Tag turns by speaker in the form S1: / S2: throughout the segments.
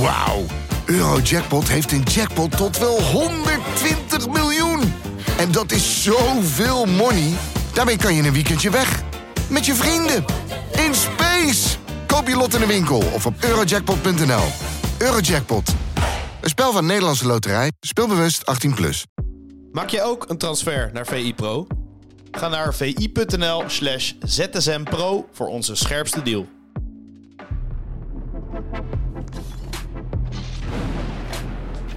S1: Wauw. Eurojackpot heeft een jackpot tot wel 120 miljoen. En dat is zoveel money. Daarmee kan je een weekendje weg. Met je vrienden. In space. Koop je lot in de winkel of op eurojackpot.nl. Eurojackpot. Een spel van Nederlandse Loterij. Speelbewust 18+. Plus.
S2: Maak je ook een transfer naar VI Pro? Ga naar vi.nl slash zsmpro voor onze scherpste deal.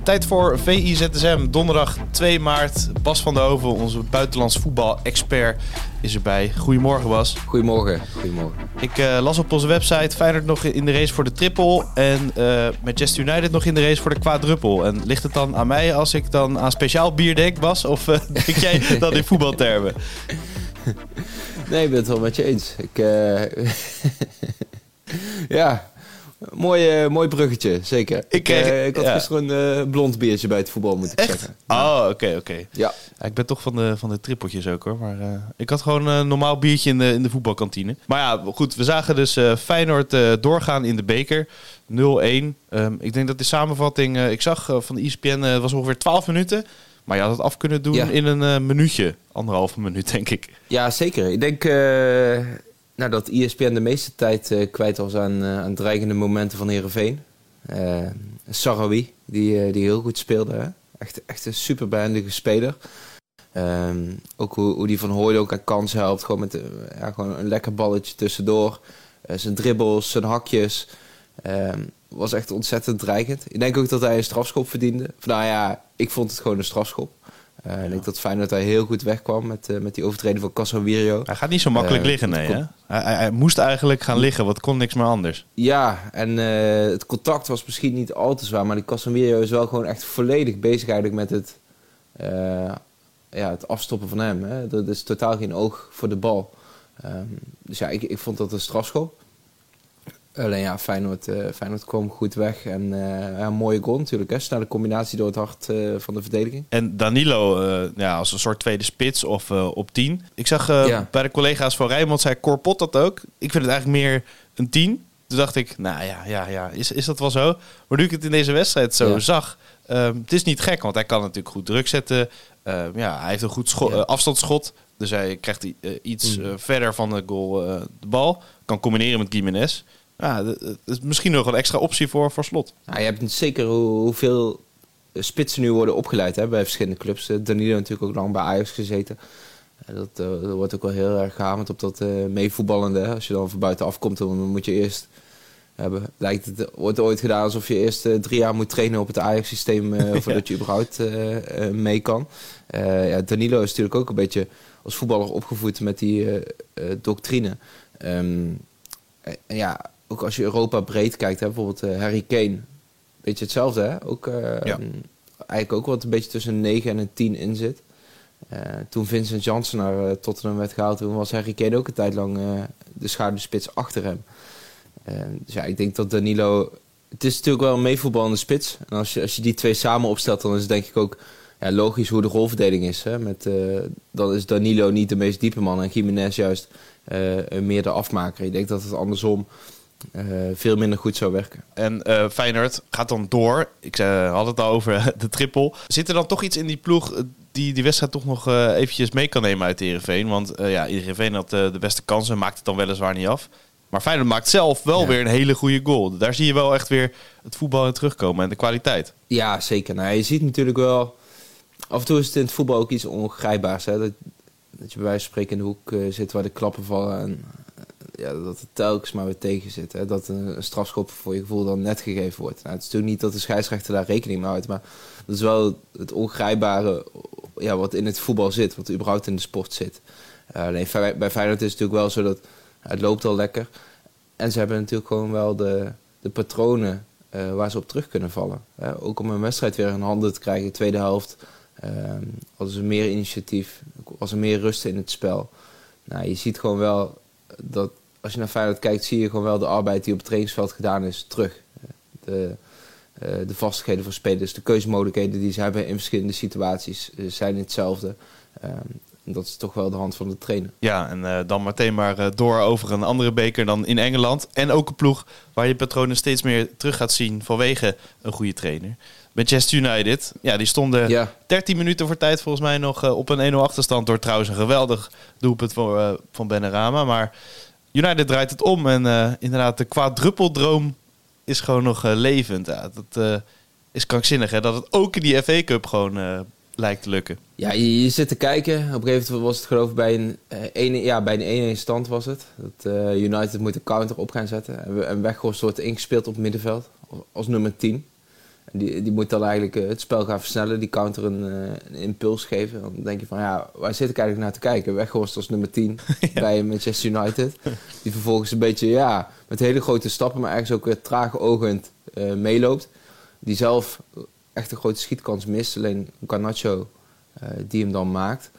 S2: Tijd voor VIZSM, donderdag 2 maart. Bas van der Hoven, onze buitenlands voetbal-expert, is erbij. Goedemorgen Bas.
S3: Goedemorgen. Goedemorgen.
S2: Ik uh, las op onze website Feyenoord nog in de race voor de triple en uh, Manchester United nog in de race voor de quadruple. En ligt het dan aan mij als ik dan aan speciaal bier denk, Bas? Of uh, denk jij dat in voetbaltermen?
S3: Nee, ik ben het wel met je eens. Ik, ja, Mooi, uh, mooi bruggetje, zeker. Ik, uh, ik had ja. gisteren een uh, blond biertje bij het voetbal, moet ik
S2: Echt?
S3: zeggen.
S2: Oh, oké, okay, oké. Okay. Ja. ja. Ik ben toch van de, van de trippeltjes ook hoor. Maar ik had gewoon een normaal biertje in de, in de voetbalkantine. Maar ja, goed, we zagen dus Feyenoord doorgaan in de beker. 0-1. Um, ik denk dat de samenvatting, ik zag van de ESPN, het was ongeveer 12 minuten. Maar je had het af kunnen doen ja. in een minuutje. Anderhalve minuut, denk ik.
S3: Ja, zeker. Ik denk nou, dat ESPN de meeste tijd uh, kwijt was aan, uh, aan dreigende momenten van Herenveen. Uh, Sarawi, die, die heel goed speelde. Echt, echt een super behendige speler. Um, ook hoe, hoe die van Hooyd ook aan kansen helpt. Gewoon met ja, gewoon een lekker balletje tussendoor. zijn dribbels, zijn hakjes. Um, was echt ontzettend dreigend. Ik denk ook dat hij een strafschop verdiende. Nou ja, ik vond het gewoon een strafschop. Uh, ja. Ik denk dat Feyenoord hij heel goed wegkwam met, uh, met die overtreding van Casemiro.
S2: Hij gaat niet zo makkelijk uh, liggen, nee. Hè? Hij, hij, hij, moest eigenlijk gaan liggen, want kon niks meer anders.
S3: Ja, en het contact was misschien niet al te zwaar, maar die Casemiro is wel gewoon echt volledig bezig eigenlijk met het, ja, het afstoppen van hem. Hè? Dat is totaal geen oog voor de bal. Um, dus ja, ik, ik vond dat een strafschop. Alleen ja, Feyenoord, uh, Feyenoord kwam goed weg. En uh, ja, een mooie goal natuurlijk. Hè? Snelle combinatie door het hart uh, van de verdediging.
S2: En Danilo ja, als een soort tweede spits of op 10. Ik zag ja. bij de collega's van Rijnmond, zei Corpot dat ook. Ik vind het eigenlijk meer een 10. Toen dacht ik, nou ja, ja, ja is, is dat wel zo? Maar nu ik het in deze wedstrijd zo ja. zag... Um, het is niet gek, want hij kan natuurlijk goed druk zetten. Um, ja, hij heeft een goed afstandsschot. Dus hij krijgt iets mm. verder van de goal de bal. Kan combineren met Gimenez. Ja, dat is misschien nog een extra optie voor, voor slot.
S3: Nou, je hebt zeker hoe, hoeveel spitsen nu worden opgeleid hè, bij verschillende clubs. Danilo natuurlijk ook lang bij Ajax gezeten. Dat, uh, dat wordt ook wel heel erg gehamerd op dat uh, meevoetballende. Als je dan van buiten komt, dan moet je eerst hebben. Lijkt het wordt ooit gedaan alsof je eerst uh, drie jaar moet trainen op het Ajax-systeem voordat je überhaupt mee kan. ja, Danilo is natuurlijk ook een beetje als voetballer opgevoed met die doctrine. Um, ja, ook als je Europa breed kijkt, hè, bijvoorbeeld uh, Harry Kane, beetje hetzelfde, hè? Ook, uh, ja. Eigenlijk ook wat een beetje tussen een 9 en een 10 in zit. Uh, toen Vincent Janssen naar Tottenham werd gehaald, toen was Harry Kane ook een tijd lang de schaduwspits achter hem. dus ja, ik denk dat Danilo... Het is natuurlijk wel een meevoetballende spits. En als je, als je die twee samen opstelt, dan is het denk ik ook ja, logisch hoe de rolverdeling is. Hè? Met, dan is Danilo niet de meest diepe man en Jiménez juist meer de afmaker. Ik denk dat het andersom uh, veel minder goed zou werken.
S2: En uh, Feyenoord gaat dan door. Ik uh, had het al over de triple. Zit er dan toch iets in die ploeg die die wedstrijd toch nog eventjes mee kan nemen uit Heerenveen? Want ja, Heerenveen had de beste kansen, maakt het dan weliswaar niet af. Maar Feyenoord maakt zelf wel ja. weer een hele goede goal. Daar zie je wel echt weer het voetbal in terugkomen en de kwaliteit.
S3: Ja, zeker. Nou, je ziet natuurlijk wel... Af en toe is het in het voetbal ook iets ongrijpbaars. Hè? Dat, dat je bij wijze van spreken in de hoek zit waar de klappen vallen... En, ja, dat het telkens maar weer tegen zit. Hè? Dat een, strafschop voor je gevoel dan net gegeven wordt. Nou, het is natuurlijk niet dat de scheidsrechter daar rekening mee houdt, maar dat is wel het ongrijpbare ja, wat in het voetbal zit, wat überhaupt in de sport zit. Uh, alleen bij Feyenoord is het natuurlijk wel zo dat het loopt al lekker. En ze hebben natuurlijk gewoon wel de, de patronen uh, waar ze op terug kunnen vallen. Ook om een wedstrijd weer in handen te krijgen, tweede helft. hadden ze meer initiatief, was er meer rust in het spel. Nou, je ziet gewoon wel dat als je naar Feyenoord kijkt, zie je gewoon wel de arbeid die op het trainingsveld gedaan is terug. De, uh, de vastigheden van spelers, de keuzemogelijkheden die ze hebben in verschillende situaties uh, zijn hetzelfde. Uh, dat is toch wel de hand van de trainer.
S2: Ja, en dan meteen maar door over een andere beker dan in Engeland. En ook een ploeg waar je patronen steeds meer terug gaat zien vanwege een goede trainer. Manchester United, ja, die stonden ja. 13 minuten voor tijd volgens mij nog op een 1-0 achterstand. Door trouwens een geweldig doelpunt voor, van Benrama. Maar United draait het om en inderdaad de quadruppeldroom is gewoon nog levend. Ja, dat is krankzinnig hè, dat het ook in die FA Cup gewoon lijkt te lukken.
S3: Ja, je, zit te kijken. Op een gegeven moment was het geloof ik bij een, uh, ene, ja, bij een 1-1 stand was het. Dat United moet een counter op gaan zetten. En, en Weghorst wordt ingespeeld op het middenveld als nummer 10. Die, die moet dan eigenlijk het spel gaan versnellen, die counter een, een, impuls geven. Dan denk je van ja, waar zit ik eigenlijk naar te kijken? Weghorst als nummer 10 ja. bij Manchester United. Die vervolgens een beetje ja, met hele grote stappen, maar ergens ook weer traag ogend meeloopt die zelf echt een grote schietkans mist. Alleen Garnacho uh, die hem dan maakt.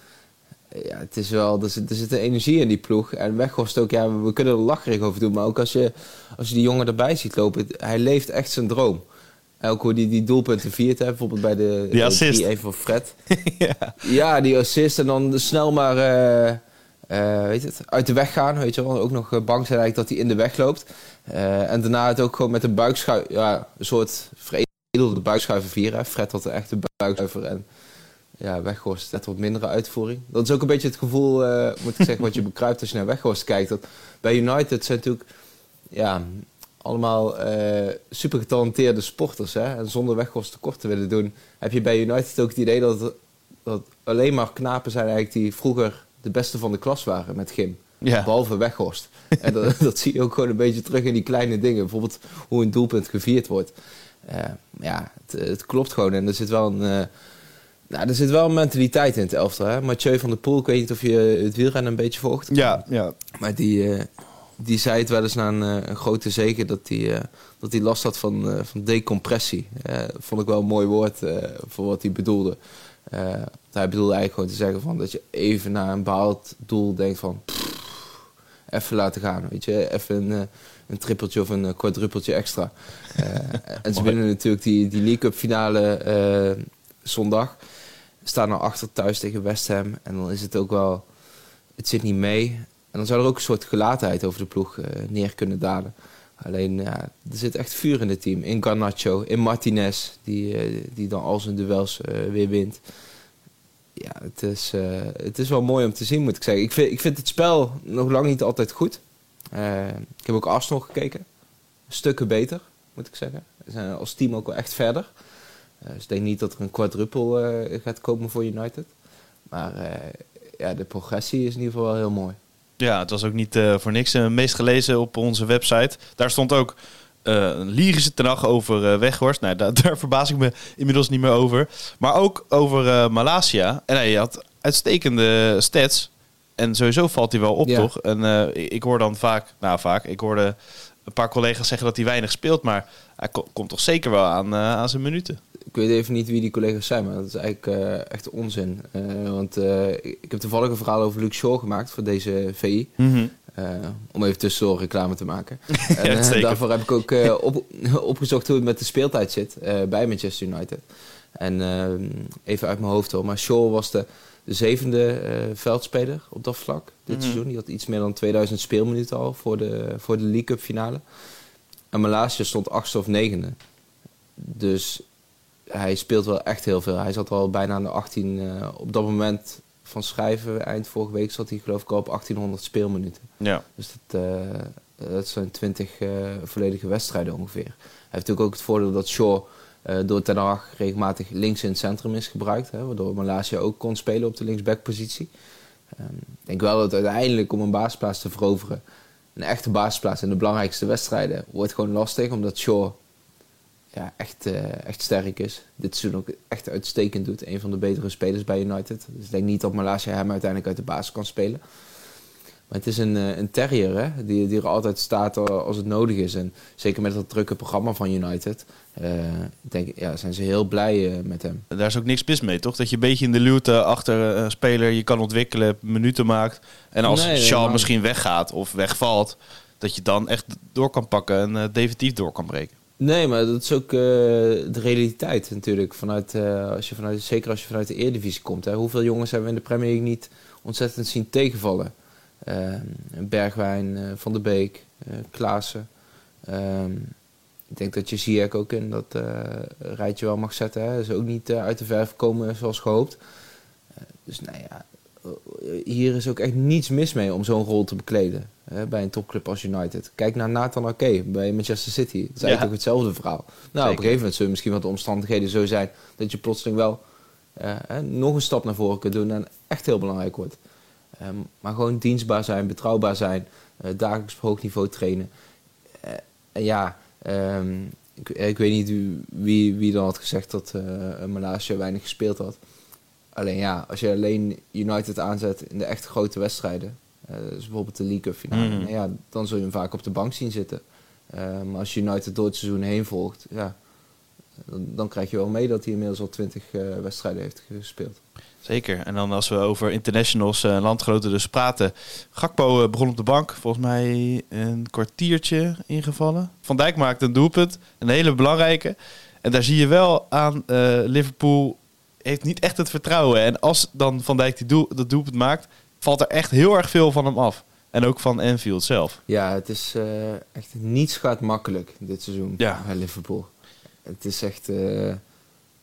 S3: Ja, het is wel, er zit, er zit een energie in die ploeg. En Weghorst ook, ja, we kunnen er lacherig over doen. Maar ook als je, als je die jongen erbij ziet lopen, hij leeft echt zijn droom. Elke hoe die, die doelpunten viert, hè, bijvoorbeeld bij de,
S2: die assist.
S3: even van Fred. ja. ja, die assist en dan snel maar uh, uh, weet het, uit de weg gaan. Weet je wel. Ook nog bang zijn eigenlijk dat hij in de weg loopt. en daarna het ook gewoon met een buikschuif, ja, een soort vrede de buikschuiver vieren. Fred had de echte buikschuiver en ja, Weghorst net wat mindere uitvoering. Dat is ook een beetje het gevoel, uh, moet ik zeggen, wat je bekruipt als je naar Weghorst kijkt. Dat bij United zijn natuurlijk ja, allemaal uh, super getalenteerde sporters. Hè? En zonder Weghorst tekort te willen doen, heb je bij United ook het idee dat, dat alleen maar knapen zijn eigenlijk die vroeger de beste van de klas waren met gym. Ja. Behalve Weghorst. en dat, dat, zie je ook gewoon een beetje terug in die kleine dingen. Bijvoorbeeld hoe een doelpunt gevierd wordt. Uh, ja, het, het, klopt gewoon. En er zit wel een, uh, nou, er zit wel een mentaliteit in het elftal. Hè? Mathieu van der Poel, ik weet niet of je het wielrennen een beetje volgt.
S2: Ja, ja.
S3: Maar die, die zei het wel eens na een, een grote zegen dat hij dat hij last had van, van decompressie. vond ik wel een mooi woord voor wat hij bedoelde. hij bedoelde eigenlijk gewoon te zeggen van dat je even naar een behaald doel denkt van... Pff, even laten gaan, weet je. Even een een trippeltje of een quadruppeltje extra. Uh, en ze winnen natuurlijk die, die League Cup finale uh, zondag. Staan nou achter thuis tegen West Ham. En dan is het ook wel... Het zit niet mee. En dan zou er ook een soort gelatenheid over de ploeg uh, neer kunnen dalen. Alleen, ja, er zit echt vuur in het team. In Garnacho, in Martinez, die, die dan al zijn duels weer wint. Ja, het is, het is wel mooi om te zien, moet ik zeggen. Ik vind, ik vind het spel nog lang niet altijd goed. Ik heb ook Arsenal gekeken. Stukken beter, moet ik zeggen. We zijn als team ook wel echt verder. Dus ik denk niet dat er een quadruple gaat komen voor United. Maar ja, de progressie is in ieder geval wel heel mooi.
S2: Ja, het was ook niet voor niks. meest gelezen op onze website. Daar stond ook een lyrische tenag over Weghorst. Nou, daar, daar, verbaas ik me inmiddels niet meer over. Maar ook over Malasia. En hij had uitstekende stats. En sowieso valt hij wel op, toch? En uh, ik hoor dan vaak, nou vaak, ik hoorde een paar collega's zeggen dat hij weinig speelt, maar hij komt toch zeker wel aan, uh, aan zijn minuten.
S3: Ik weet even niet wie die collega's zijn, maar dat is eigenlijk uh, echt onzin. want ik heb toevallig een verhaal over Luke Shaw gemaakt voor deze VI. Mm -hmm. om even tussendoor reclame te maken. en daarvoor heb ik ook op, opgezocht hoe het met de speeltijd zit bij Manchester United. En even uit mijn hoofd hoor, maar Shaw was de de zevende uh, veldspeler op dat vlak dit mhm. seizoen. Die had iets meer dan 2000 speelminuten al voor de, voor de League Cup finale. En Malasia stond achtste of negende. Dus hij speelt wel echt heel veel. Hij zat al bijna aan de 18. Uh, eh, op dat moment van schrijven, eind vorige week, zat hij geloof ik al op 1800 speelminuten.
S2: Ja.
S3: Dus dat, uh, dat zijn 20 volledige wedstrijden ongeveer. Hij heeft natuurlijk ook het voordeel dat Shaw door Ten Hag regelmatig links in het centrum is gebruikt. Hè, waardoor Malasia ook kon spelen op de linksbackpositie. Um, ik denk wel dat uiteindelijk om een basisplaats te veroveren... een echte basisplaats in de belangrijkste wedstrijden... wordt gewoon lastig, omdat Shaw ja, echt, uh, echt sterk is. Dit seizoen ook echt uitstekend doet. Een van de betere spelers bij United. Dus ik denk niet dat Malasia hem uiteindelijk uit de basis kan spelen. Maar het is een, eh, een terrier hè? Die, die er altijd staat als het nodig is. En zeker met dat drukke programma van United... Uh, denk, ja, zijn ze heel blij uh, met hem.
S2: Daar is ook niks mis mee, toch? Dat je een beetje in de luwte achter een speler je kan ontwikkelen, minuten maakt. En als nee, Shaw misschien weggaat of wegvalt, dat je dan echt door kan pakken en definitief door kan breken.
S3: Nee, maar dat is ook de realiteit natuurlijk. Vanuit, als je vanuit, zeker als je vanuit de Eredivisie komt. Hè. Hoeveel jongens hebben we in de Premier League niet ontzettend zien tegenvallen. Ehm, Bergwijn, Van der Beek, Klaassen. Ehm, ik denk dat je Ziyech ook in dat rijtje wel mag zetten. Hè. Is ook niet uit de verf komen zoals gehoopt. dus nou ja, hier is ook echt niets mis mee om zo'n rol te bekleden. Hè, bij een topclub als United. Kijk naar Nathan Ake bij Manchester City. Dat is eigenlijk ook hetzelfde verhaal. Nou, op een gegeven moment zullen misschien wat de omstandigheden zo zijn dat je plotseling wel uh, nog een stap naar voren kunt doen en echt heel belangrijk wordt. Um, maar gewoon dienstbaar zijn, betrouwbaar zijn, uh, dagelijks op hoog niveau trainen. Uh, en ja, um, ik, ik, weet niet wie, wie dan had gezegd dat uh, Malaysia weinig gespeeld had. Alleen ja, als je alleen United aanzet in de echt grote wedstrijden, dus bijvoorbeeld de League Cup finale, mm. ja, dan zul je hem vaak op de bank zien zitten. Uh, maar als je United door het seizoen heen volgt, ja, dan, dan krijg je wel mee dat hij inmiddels al twintig uh, wedstrijden heeft gespeeld.
S2: Zeker. En dan als we over internationals en landgenoten dus praten. Gakpo begon op de bank. Volgens mij een kwartiertje ingevallen. Van Dijk maakte een doelpunt. Een hele belangrijke. En daar zie je wel aan Liverpool heeft niet echt het vertrouwen. En als dan Van Dijk die doel, dat doelpunt maakt, valt er echt heel erg veel van hem af. En ook van Enfield zelf.
S3: Ja, het is uh, echt niets gaat makkelijk dit seizoen ja. bij Liverpool. Het is echt, uh,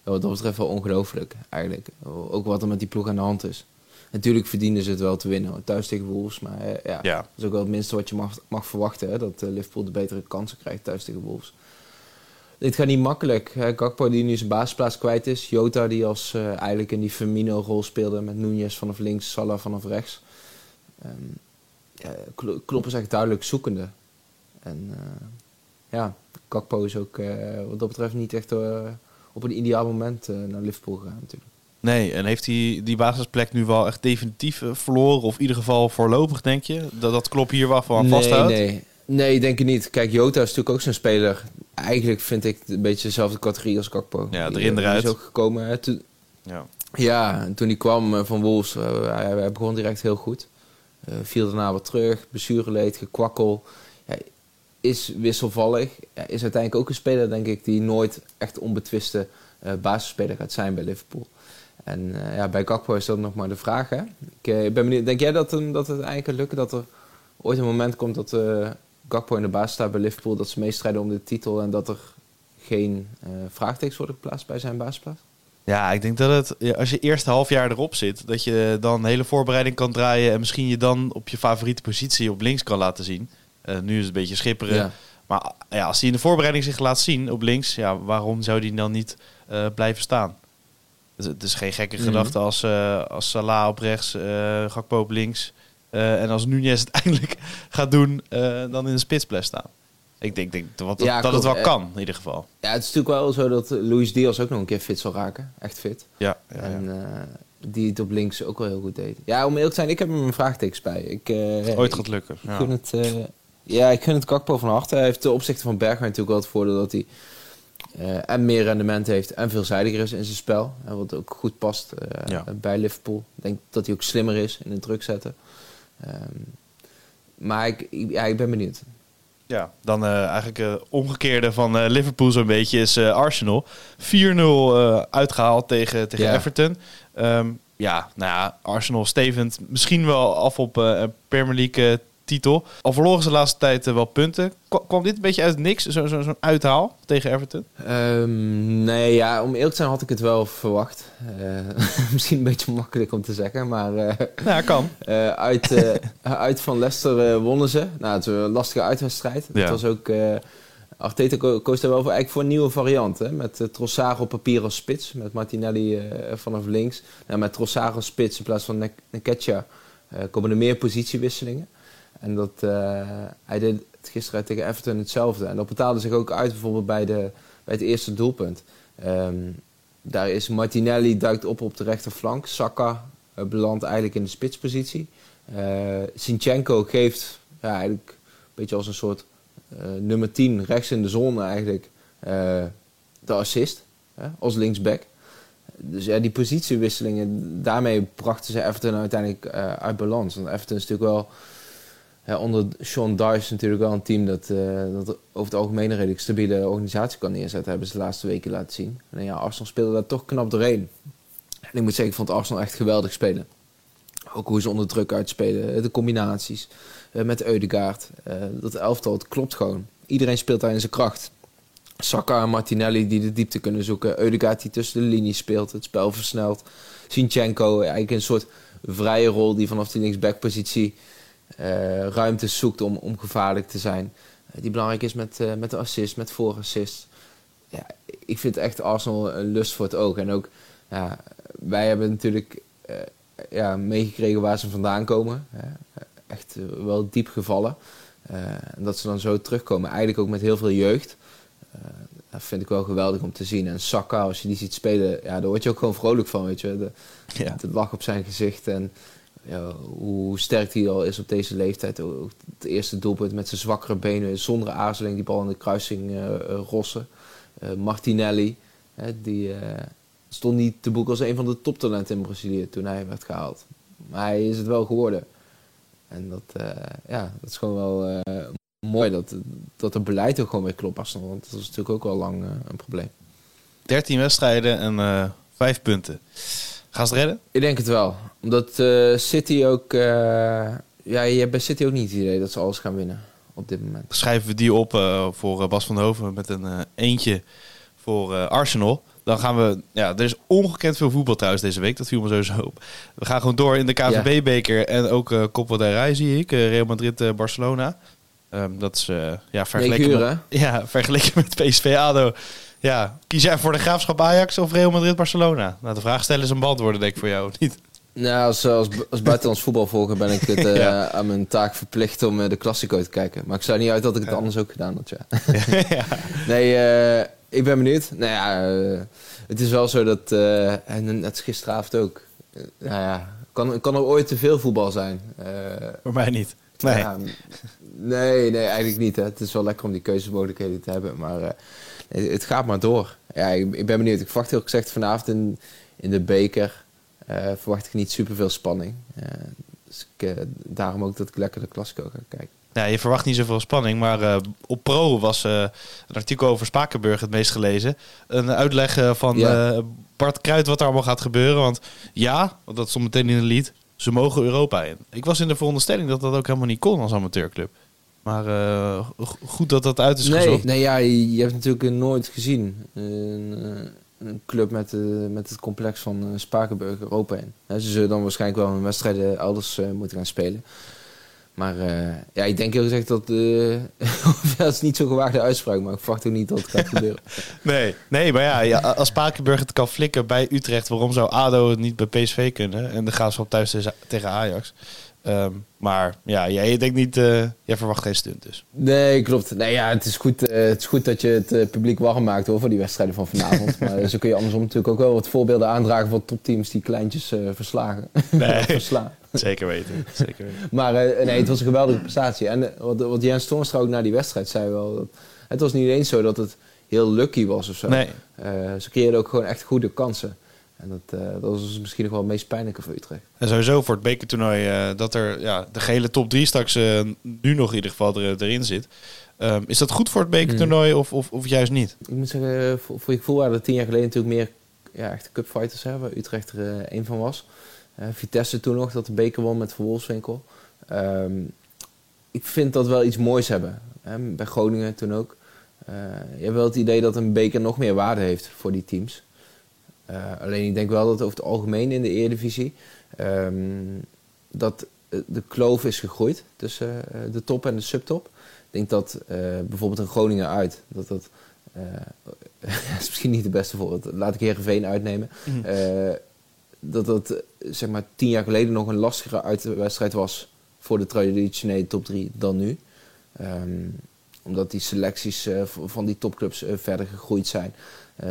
S3: wat dat betreft wel ongelooflijk eigenlijk. Ook wat er met die ploeg aan de hand is. Natuurlijk verdienen ze het wel te winnen, thuis tegen Wolves. Maar uh, ja, ja, dat is ook wel het minste wat je mag, mag verwachten. Hè, dat Liverpool de betere kansen krijgt thuis tegen Wolves. Dit gaat niet makkelijk. Gakpo die nu zijn basisplaats kwijt is. Jota die als uh, eigenlijk in die Firmino-rol speelde met Nunez vanaf links, Salah vanaf rechts. Um, ja, Klopp is echt duidelijk zoekende. En uh, ja, Gakpo is ook uh, wat dat betreft niet echt op een ideaal moment naar Liverpool gegaan natuurlijk.
S2: Nee, en heeft hij die basisplek nu wel echt definitief verloren? Of in ieder geval voorlopig, denk je? Dat, dat Klopp hier wel van nee, vasthoudt?
S3: Nee, nee, denk ik niet. Kijk, Jota is natuurlijk ook zo'n speler eigenlijk vind ik een beetje dezelfde categorie als Kakpo.
S2: Ja, erin eruit.
S3: is ook gekomen. Hè, toen, ja. ja, en toen hij kwam eh, van Wolves, uh, hij, hij, begon direct heel goed. Uh, viel daarna wat terug, blessureleed, gekwakkel. Ja, is wisselvallig. Ja, is uiteindelijk ook een speler, denk ik, die nooit echt onbetwiste uh, basisspeler gaat zijn bij Liverpool. En ja, bij Kakpo is dat nog maar de vraag. Hè? Ik, ben benieuwd, denk jij dat, dat het eigenlijk gaat lukken dat er ooit een moment komt dat Gakpo in de baas staat bij Liverpool, dat ze meestrijden om de titel en dat er geen uh, vraagtekens worden geplaatst bij zijn baasplaats?
S2: Ja, ik denk dat het, als je eerste half jaar erop zit, dat je dan hele voorbereiding kan draaien en misschien je dan op je favoriete positie op links kan laten zien. Uh, nu is het een beetje schipperen. Maar ja, als hij in de voorbereiding zich laat zien op links, ja, waarom zou die dan niet uh, blijven staan? Het is geen gekke mm gedachte als, uh, als Salah op rechts, Gakpo op links. Uh, en als Nunez het eindelijk gaat doen, uh, dan in de spitsples staan. Ik denk, denk dat, ja, dat het wel kan, in ieder geval.
S3: Ja, het is natuurlijk wel zo dat Luis Diaz ook nog een keer fit zal raken. Echt fit.
S2: Ja.
S3: ja en uh, die het op links ook wel heel goed deed. Ja, om eerlijk te zijn, ik heb hem een vraagtekens bij. Ik,
S2: Ooit gaat lukken.
S3: Ik ja. het, ja, ik gun het Kakpo van harte. Hij heeft de opzichte van Bergwijn natuurlijk wel het voordeel dat hij... en meer rendement heeft en veelzijdiger is in zijn spel. wat ook goed past bij Liverpool. Ik denk dat hij ook slimmer is in het druk zetten. Um, maar ik, ja, ik ben benieuwd.
S2: Ja, dan uh, eigenlijk uh, omgekeerde van uh, Liverpool zo'n beetje is Arsenal. 4-0 uitgehaald tegen, tegen Everton. Um, ja, nou ja, Arsenal stevend misschien wel af op Premier League titel. Al verloren ze de laatste tijd wel punten. Kwam dit een beetje uit niks, zo'n zo, zo uithaal tegen Everton?
S3: Um, nee, ja, om eerlijk te zijn had ik het wel verwacht. Uh, misschien een beetje makkelijk om te zeggen, maar... Uh,
S2: ja, kan.
S3: Uh, uit, uit van Leicester wonnen ze. Nou, het is een lastige uitwedstrijd. Ja. Het was ook... Arteta koos daar wel voor, eigenlijk voor een nieuwe variant. Hè? Met uh, Trossard op papier als spits. Met Martinelli vanaf links. Nou, met Trossard als spits in plaats van Nketiah komen er meer positiewisselingen. En dat, hij deed gisteren tegen Everton hetzelfde. En dat betaalde zich ook uit bijvoorbeeld bij, de, bij het eerste doelpunt. Um, daar is Martinelli duikt op op de rechterflank. Saka uh, belandt eigenlijk in de spitspositie. Uh, Sinchenko geeft ja, eigenlijk een beetje als een soort nummer 10 rechts in de zone eigenlijk de assist als linksback. Dus ja, die positiewisselingen, daarmee brachten ze Everton uiteindelijk uit balans. Want Everton is natuurlijk wel onder Sean Dyche natuurlijk wel een team dat, uh, dat over het algemeen een redelijk stabiele organisatie kan neerzetten. Hebben ze de laatste weken laten zien. En ja, Arsenal speelde daar toch knap doorheen. En ik moet zeggen, ik vond Arsenal echt geweldig spelen. Ook hoe ze onder druk uitspelen, de combinaties met Eudegaard. dat elftal, het klopt gewoon. Iedereen speelt daar in zijn kracht. Saka en Martinelli die de diepte kunnen zoeken. Eudegaard die tussen de linies speelt, het spel versnelt. Sinchenko eigenlijk een soort vrije rol die vanaf die linksbackpositie uh, ruimte zoekt om, om gevaarlijk te zijn. Uh, die belangrijk is met, uh, met de assist, met voorassist. Ja, ik vind echt Arsenal een lust voor het oog. En ook, ja, wij hebben natuurlijk ja, meegekregen waar ze vandaan komen. echt wel diep gevallen. en dat ze dan zo terugkomen, eigenlijk ook met heel veel jeugd. dat vind ik wel geweldig om te zien. En Saka, als je die ziet spelen, ja, daar word je ook gewoon vrolijk van, weet je. De, ja. de lach op zijn gezicht en hoe sterk hij al is op deze leeftijd. Het eerste doelpunt met zijn zwakkere benen, zonder aarzeling, die bal in de kruising uh, rossen. Uh, Martinelli, hè, die stond niet te boek als een van de toptalenten in Brazilië toen hij werd gehaald. Maar hij is het wel geworden. En dat, ja, dat is gewoon wel mooi dat, dat het beleid ook gewoon weer klopt. Want dat is natuurlijk ook al lang een probleem.
S2: 13 wedstrijden en 5 punten. Gaan ze het redden?
S3: Ik denk het wel. Omdat uh, City ook... Uh, ja, je hebt bij City ook niet het idee dat ze alles gaan winnen op dit moment.
S2: Schrijven we die op uh, voor Bas van Hoven met een eentje voor Arsenal. Dan gaan we... Ja, er is ongekend veel voetbal trouwens deze week. Dat viel me sowieso op. We gaan gewoon door in de KVB-beker. En ook uh, Copa del Rey zie ik. Real Madrid-Barcelona. Um, dat is ja, vergeleken,
S3: uur,
S2: met, ja, vergeleken met PSV-ADO ja, kies jij voor de Graafschap Ajax of Real Madrid-Barcelona? Nou, de vraag stellen is een beantwoorden, denk ik, voor jou, niet?
S3: Nou, als, als, als buitenlands voetbalvolger ben ik het uh, aan mijn taak verplicht om uh, de Klassico te kijken. Maar ik zou niet uit dat ik het anders ook gedaan had, ja. ja. Nee, uh, ik ben benieuwd. Nou ja, het is wel zo dat, en net gisteravond ook, nou ja, kan, kan er ooit te veel voetbal zijn?
S2: voor mij niet. Nee.
S3: Nee, nee, eigenlijk niet. Hè. Het is wel lekker om die keuzemogelijkheden te hebben, maar het, gaat maar door. Ja, ik, ik, ben benieuwd. Ik verwacht heel gezegd vanavond in, in de beker uh, verwacht ik niet super veel spanning. Uh, dus ik, uh, daarom ook dat ik lekker de Classico ga kijken.
S2: Ja, je verwacht niet zoveel spanning, maar op Pro was een artikel over Spakenburg het meest gelezen. Een uitleg van ja. Bart Kruid wat er allemaal gaat gebeuren. Want ja, dat stond meteen in de lied, ze mogen Europa in. Ik was in de veronderstelling dat dat ook helemaal niet kon als amateurclub. Maar uh, goed dat dat uit is
S3: nee,
S2: gezocht.
S3: Nee, ja, je hebt natuurlijk nooit gezien een, eh, een club met, uh, met het complex van uh, Spakenburg Europa in. ze zullen dan waarschijnlijk wel een wedstrijden elders moeten gaan spelen. Maar ja, ik denk heel gezegd dat... dat is niet zo'n gewaagde uitspraak, maar ik verwacht ook niet dat het gaat gebeuren.
S2: nee, nee, maar ja, ja, als Spakenburg het kan flikken bij Utrecht... waarom zou ADO het niet bij PSV kunnen? En dan gaan ze op thuis tegen Ajax... Um, maar ja, jij denkt niet, uh, jij verwacht geen stunt dus.
S3: Nee, klopt. Nee, ja, het, is goed, uh, het is goed dat je het uh, publiek warm maakt hoor, voor die wedstrijden van vanavond. maar zo kun je andersom natuurlijk ook wel wat voorbeelden aandragen van topteams die kleintjes verslagen.
S2: Nee, verslaan. zeker weten. Zeker weten.
S3: maar nee, het was een geweldige prestatie. En wat, wat Jens Toornstra ook na die wedstrijd zei wel, dat, het was niet eens zo dat het heel lucky was of zo.
S2: Nee.
S3: ze creëerden ook gewoon echt goede kansen. En dat, uh, dat was dus misschien nog wel het meest pijnlijke voor Utrecht.
S2: En sowieso voor het bekertoernooi uh, dat er ja, de gehele top 3 straks uh, nu nog in ieder geval er, erin zit. Um, is dat goed voor het bekertoernooi of, of, of juist niet?
S3: Ik moet zeggen, voor, voor je gevoel waren er tien jaar geleden natuurlijk meer ja, echte cupfighters, hè, waar Utrecht er één van was. Vitesse toen nog, dat de beker won met Van Wolfswinkel. Um, ik vind dat wel iets moois hebben. Hè, bij Groningen toen ook. je hebt wel het idee dat een beker nog meer waarde heeft voor die teams. Uh, alleen ik denk wel dat over het algemeen in de Eredivisie um, dat de kloof is gegroeid tussen uh, de top en de subtop. Ik denk dat bijvoorbeeld een Groningen uit, dat dat is misschien niet de beste voorbeeld. Laat ik Heerenveen uitnemen. Mm. dat dat zeg maar tien jaar geleden nog een lastigere uitwedstrijd was voor de traditionele top 3 dan nu. Um, omdat die selecties van die topclubs verder gegroeid zijn. Eh,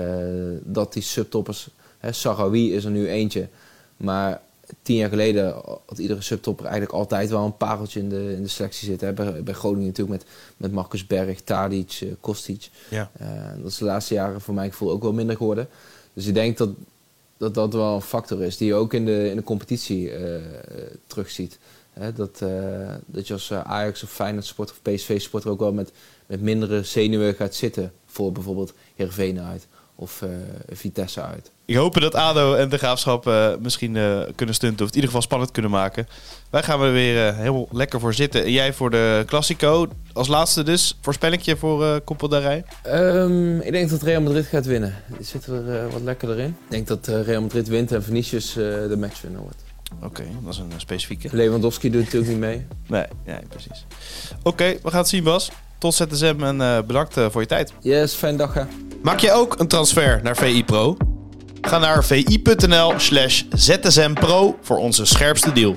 S3: dat die subtoppers, hè, Sarawi is er nu eentje, maar tien jaar geleden had iedere subtopper eigenlijk altijd wel een pareltje in de, in de selectie zitten. Bij, bij Groningen natuurlijk met, met Marcus Berg, Tadic, Kostic.
S2: Ja.
S3: Dat is de laatste jaren voor mijn gevoel ook wel minder geworden. Dus ik denk dat dat, dat wel een factor is die je ook in de, in de competitie terugziet. Hè, dat, dat je als Ajax of Feyenoord sport of PSV sporter ook wel met, met mindere zenuwen gaat zitten voor bijvoorbeeld Heerenveen uit of Vitesse uit.
S2: Ik hoop dat ADO en de Graafschap uh, misschien uh, kunnen stunten. Of in ieder geval spannend kunnen maken. Wij gaan er weer uh, heel lekker voor zitten. En jij voor de Classico. Als laatste dus. Voorspellingje voor uh, Koppeldarij?
S3: Um, ik denk dat Real Madrid gaat winnen. Die zitten er wat lekkerder in. Ik denk dat Real Madrid wint en Vinicius de matchwinner wordt.
S2: Oké, dat is een specifieke.
S3: Lewandowski doet natuurlijk niet mee.
S2: Nee, nee precies. Oké, we gaan het zien Bas. Tot ZSM en bedankt voor je tijd.
S3: Yes, fijne dag hè.
S2: Maak je ook een transfer naar VI Pro? Ga naar vi.nl slash zsmpro voor onze scherpste deal.